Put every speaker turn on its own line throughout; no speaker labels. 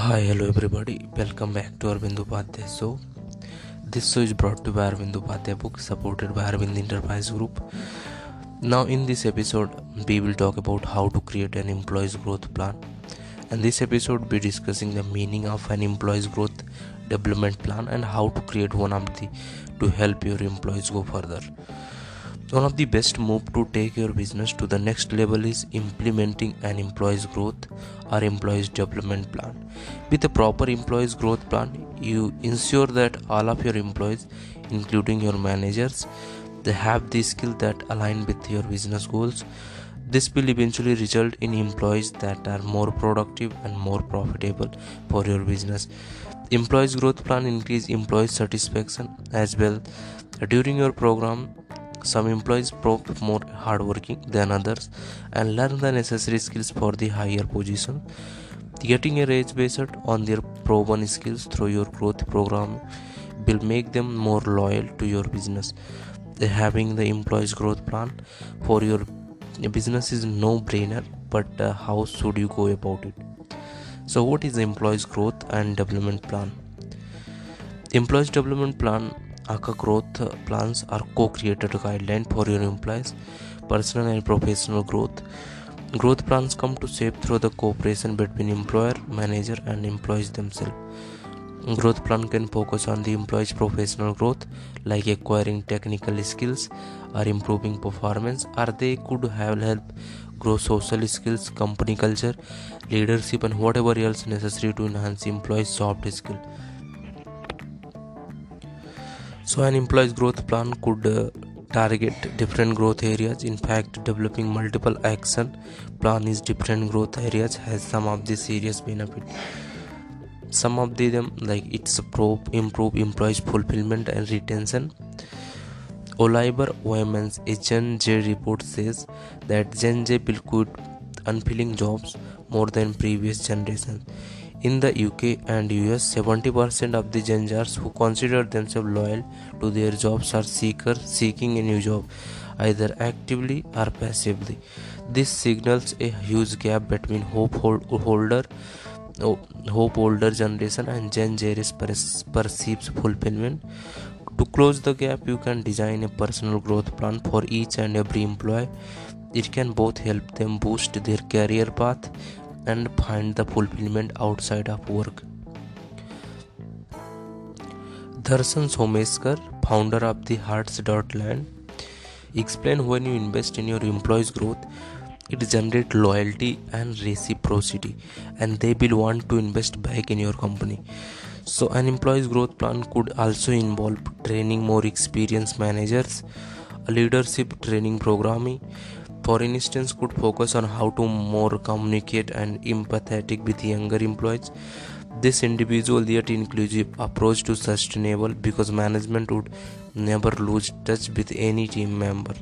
Hi, hello everybody. Welcome back to Arvind Upadhyay show. This show is brought to you by Arvind Upadhyay book supported by Arvind Enterprise Group. Now in this episode we will talk about how to create an employee's growth plan. And this episode we be discussing the meaning of an employee's growth development plan and how to create one of the to help your employees go further. One of the best move to take your business to the next level is implementing an employee's growth or employee's development plan. With a proper employee's growth plan, you ensure that all of your employees, including your managers, they have the skill that align with your business goals. This will eventually result in employees that are more productive and more profitable for your business. Employees growth plan increase employee satisfaction as well. During your program, some employees prove more hardworking than others and learn the necessary skills for the higher position. Getting a raise based on their proven skills through your growth program will make them more loyal to your business. Having the employees growth plan for your business is no brainer, but uh, how should you go about it? So, what is the employees growth and development plan? Employees development plan ACA growth plans are co-created guidelines for your employees' personal and professional growth. Growth plans come to shape through the cooperation between employer, manager, and employees themselves. Growth plan can focus on the employee's professional growth, like acquiring technical skills or improving performance, or they could have help grow social skills, company culture, leadership, and whatever else necessary to enhance employees' soft skills. So, an employee's growth plan could uh, target different growth areas. In fact, developing multiple action plan is different growth areas has some of the serious benefit. Some of the them like it's pro improve employees fulfillment and retention. Oliver Wyman's Gen J report says that Gen Z will quit unfilling jobs more than previous generations in the UK and US, 70% of the Gen Zers who consider themselves loyal to their jobs are seekers seeking a new job, either actively or passively. This signals a huge gap between hope holder oh, hope older generation and Gen Z's perceived fulfillment. To close the gap, you can design a personal growth plan for each and every employee. It can both help them boost their career path and find the fulfillment outside of work. Darshan Somashekar, founder of the Hearts.land, explain when you invest in your employees' growth, it generates loyalty and reciprocity, and they will want to invest back in your company. So, an employee's growth plan could also involve training more experienced managers, a leadership training programming, for instance could focus on how to more communicate and empathetic with younger employees. This individual yet inclusive approach to sustainable because management would never lose touch with any team member.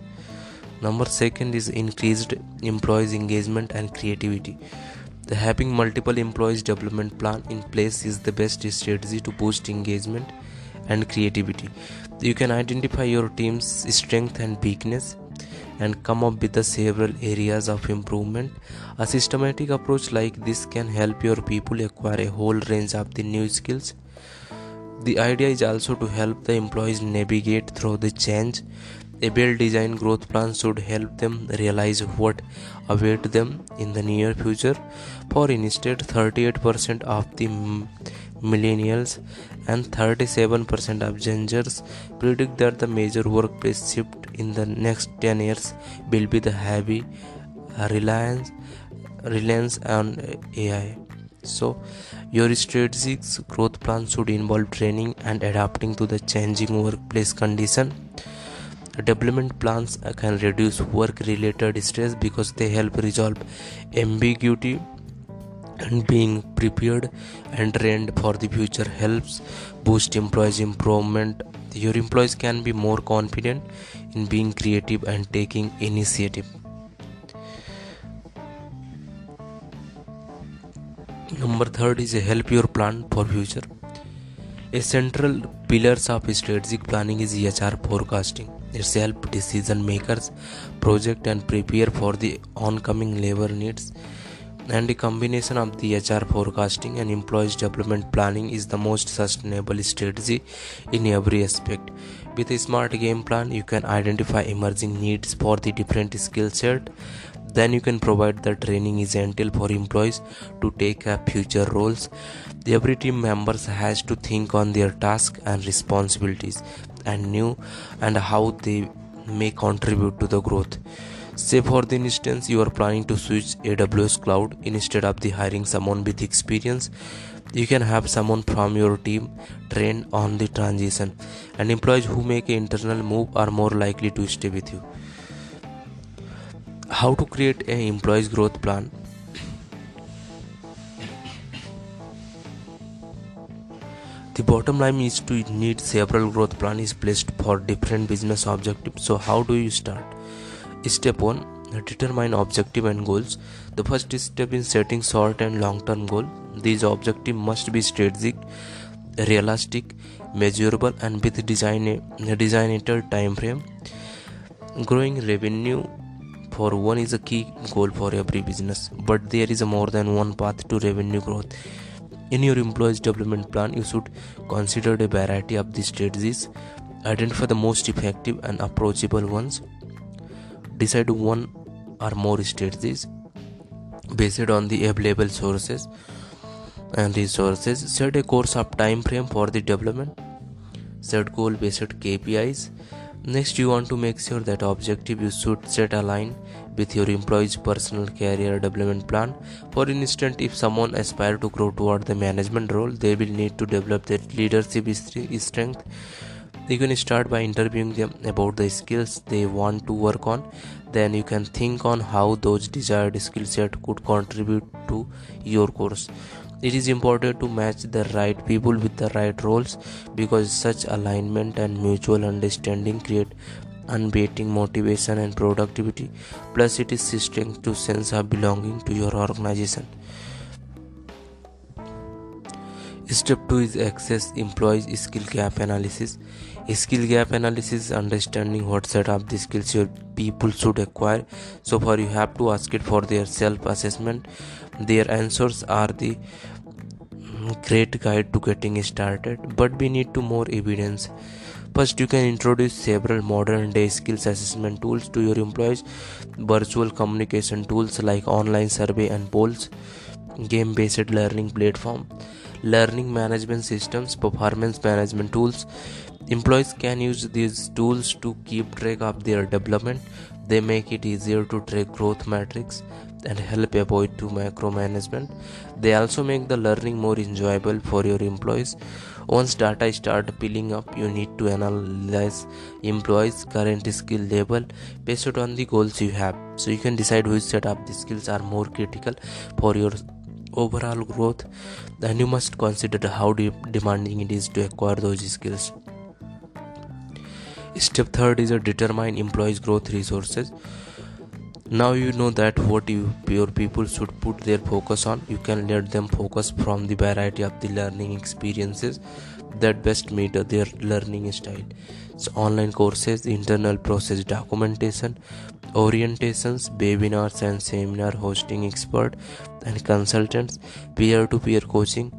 Number second is increased employees engagement and creativity. The having multiple employees development plan in place is the best strategy to boost engagement and creativity. You can identify your team's strength and weakness and come up with the several areas of improvement. A systematic approach like this can help your people acquire a whole range of the new skills. The idea is also to help the employees navigate through the change. A well designed growth plan should help them realize what await them in the near future. For instance, 38% of the millennials and 37% of Gen Zers predict that the major workplace shift in the next 10 years will be the heavy reliance reliance on AI. So, your strategic growth plan should involve training and adapting to the changing workplace condition. Development plans can reduce work related stress because they help resolve ambiguity and being prepared and trained for the future helps boost employees improvement. Your employees can be more confident in being creative and taking initiative. Number third is help your plan for future. A central pillars of strategic planning is EHR forecasting. it helps decision makers project and prepare for the oncoming labor needs and the combination of the HR forecasting and employees development planning is the most sustainable strategy in every aspect. With a smart game plan, you can identify emerging needs for the different skill set. Then you can provide the training essential for employees to take up future roles. Every team members has to think on their tasks and responsibilities and new and how they may contribute to the growth. Say for the instance you are planning to switch AWS cloud. Instead of the hiring someone with experience you can have someone from your team trained on the transition. And employees who make an internal move are more likely to stay with you. How to create an employees growth plan? The bottom line is to need several growth plans placed for different business objectives. So how do you start Step 1 Determine objective and goals. The first step in setting short and long term goal. These objectives must be strategic, realistic, measurable, and with design a designated time frame. Growing revenue for one is a key goal for every business, but there is more than one path to revenue growth. In your employees development plan, you should consider a variety of these strategies, identify the most effective and approachable ones, decide one or more strategies based on the available sources. And resources set a course of time frame for the development set goal based kpis next you want to make sure that objective you should set align with your employees personal career development plan. For instance if someone aspire to grow toward the management role they will need to develop their leadership strength you can start by interviewing them about the skills they want to work on. Then you can think on how those desired skill set could contribute to your course. It is important to match the right people with the right roles because such alignment and mutual understanding create unbating motivation and productivity. Plus it is strength to sense of belonging to your organization. Step 2 is access employees skill gap analysis. Skill gap analysis understanding what set of the skills your people should acquire. So far you have to ask it for their self assessment. Their answers are the mm, great guide to getting started, but we need to more evidence. First, you can introduce several modern day skills assessment tools to your employees, virtual communication tools like online survey and polls, game based learning platform learning management systems, performance management tools. Employees can use these tools to keep track of their development. They make it easier to track growth metrics and help avoid to micromanagement. They also make the learning more enjoyable for your employees. Once data start piling up, you need to analyze employees' current skill level based on the goals you have. So you can decide which set of the skills are more critical for your overall growth then you must consider how de- demanding it is to acquire those skills step third is to determine employees growth resources. Now you know that what you, your people should put their focus on. You can let them focus from the variety of the learning experiences that best meet their learning style. So online courses internal process documentation orientations webinars and seminar hosting expert and consultants peer-to-peer coaching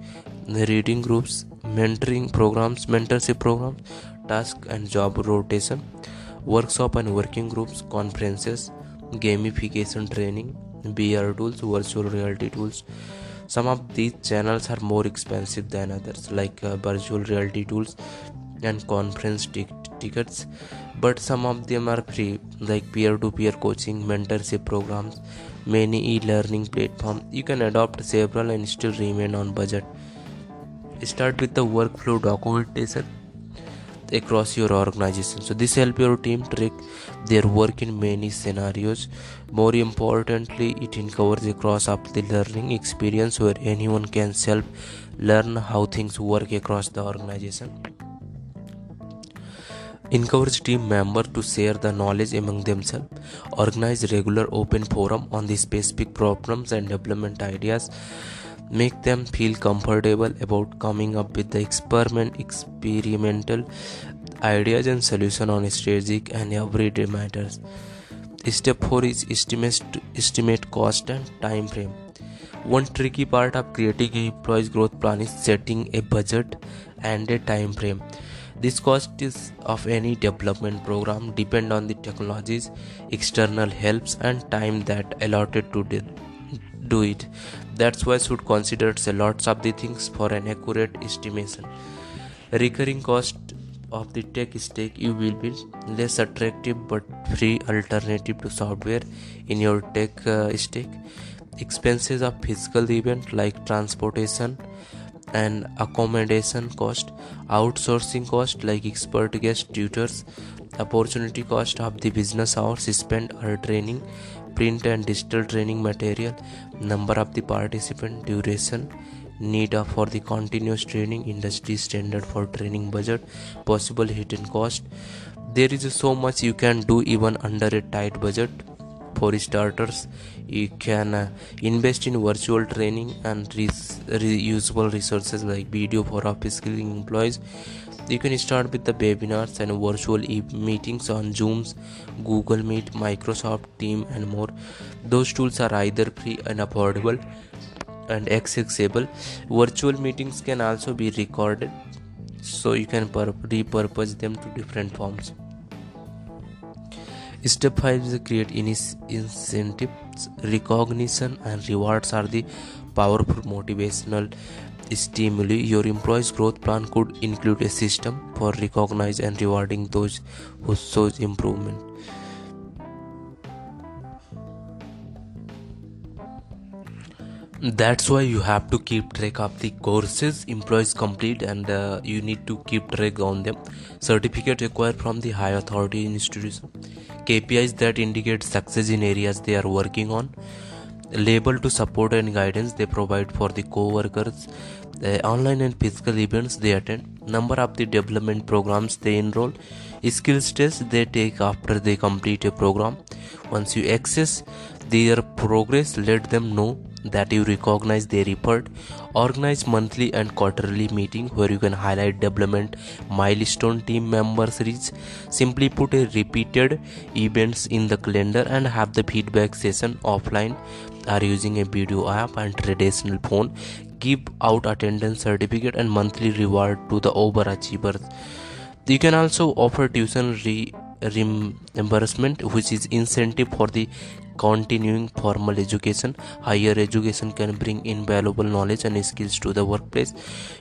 reading groups mentoring programs mentorship programs task and job rotation workshop and working groups conferences gamification training VR tools virtual reality tools. Some of these channels are more expensive than others like uh, virtual reality tools and conference t- tickets. But some of them are free like peer-to-peer coaching mentorship programs many e-learning platforms you can adopt several and still remain on budget. Start with the workflow documentation across your organization. So this help your team track their work in many scenarios. More importantly it encourages across up the learning experience where anyone can self learn how things work across the organization. Encourage team members to share the knowledge among themselves. Organize regular open forum on the specific problems and development ideas make them feel comfortable about coming up with the experiment experimental ideas and solution on strategic and everyday matters. Step 4 is estimate estimate cost and time frame. One tricky part of creating a employees growth plan is setting a budget and a time frame. This cost is of any development program depend on the technologies external helps and time that allotted to do it that's why should consider lots of the things for an accurate estimation. Recurring cost of the tech stack you will be less attractive but free alternative to software in your tech uh, stack. Expenses of physical event like transportation and accommodation cost outsourcing cost like expert guest tutors opportunity cost of the business hours spent or training print and digital training material number of the participant duration need for the continuous training industry standard for training budget possible hidden cost. There is so much you can do even under a tight budget for starters. You can uh, invest in virtual training and reusable resources like video for upskilling employees. You can start with the webinars and virtual e- meetings on zooms google meet microsoft team and more. Those tools are either free and affordable and accessible. Virtual meetings can also be recorded so you can pur- repurpose them to different forms step 5 is create incentives recognition and rewards are the powerful motivational stimuli. Your employees growth plan could include a system for recognizing and rewarding those who show improvement. That's why you have to keep track of the courses employees complete and uh, you need to keep track on them. Certificate acquired from the high authority institution kpis that indicate success in areas they are working on. Label to support and guidance they provide for the co-workers the online and physical events they attend number of the development programs they enroll skills tests they take after they complete a program. Once you access their progress let them know that you recognize their effort organize monthly and quarterly meeting where you can highlight development milestone team members reach simply put a repeated events in the calendar and have the feedback session offline. Are using a video app and traditional phone. Give out attendance certificate and monthly reward to the overachievers. You can also offer tuition re- reimbursement which is incentive for the continuing formal education higher education can bring invaluable knowledge and skills to the workplace.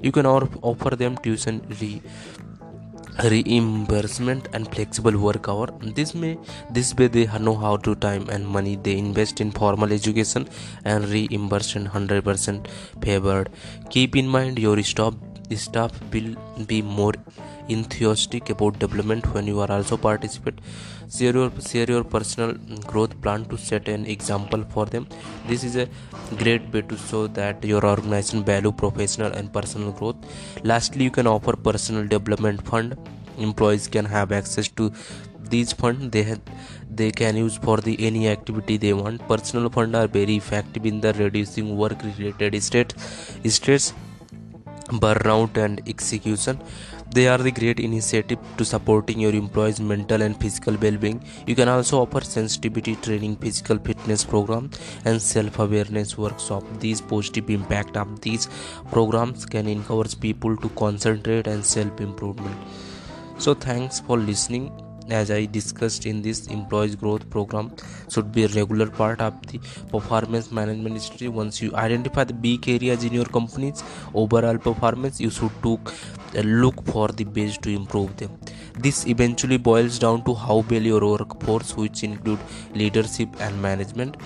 You can offer them tuition re- reimbursement and flexible work hour. This may this way they know how to time and money. They invest in formal education and reimbursement 100% favored. Keep in mind your staff staff will be more enthusiastic about development when you are also participate. Share your share your personal growth plan to set an example for them. This is a great way to show that your organization value professional and personal growth. Lastly you can offer personal development fund. Employees can have access to these funds they have, they can use for the any activity they want. Personal fund are very effective in the reducing work related stress stress burnout and execution they are the great initiative to supporting your employees mental and physical well-being. You can also offer sensitivity training physical fitness program and self-awareness workshop. These positive impact of these programs can encourage people to concentrate and self-improvement. So thanks for listening as I discussed in this employees growth program should be a regular part of the performance management strategy once you identify the big areas in your company's overall performance you should took look for the ways to improve them. This eventually boils down to how well your workforce which include leadership and management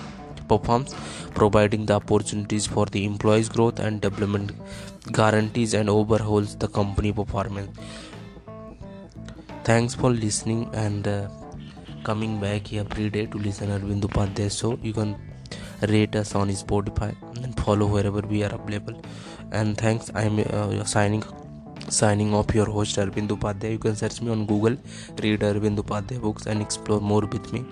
performs providing the opportunities for the employees growth and development guarantees and overhauls the company performance thanks for listening and uh, coming back here every day to listen Arvind Upadhyay so you can rate us on Spotify and follow wherever we are available. And thanks I'm uh, signing signing off your host Arvind Upadhyay. You can search me on Google read Arvind Upadhyay books and explore more with me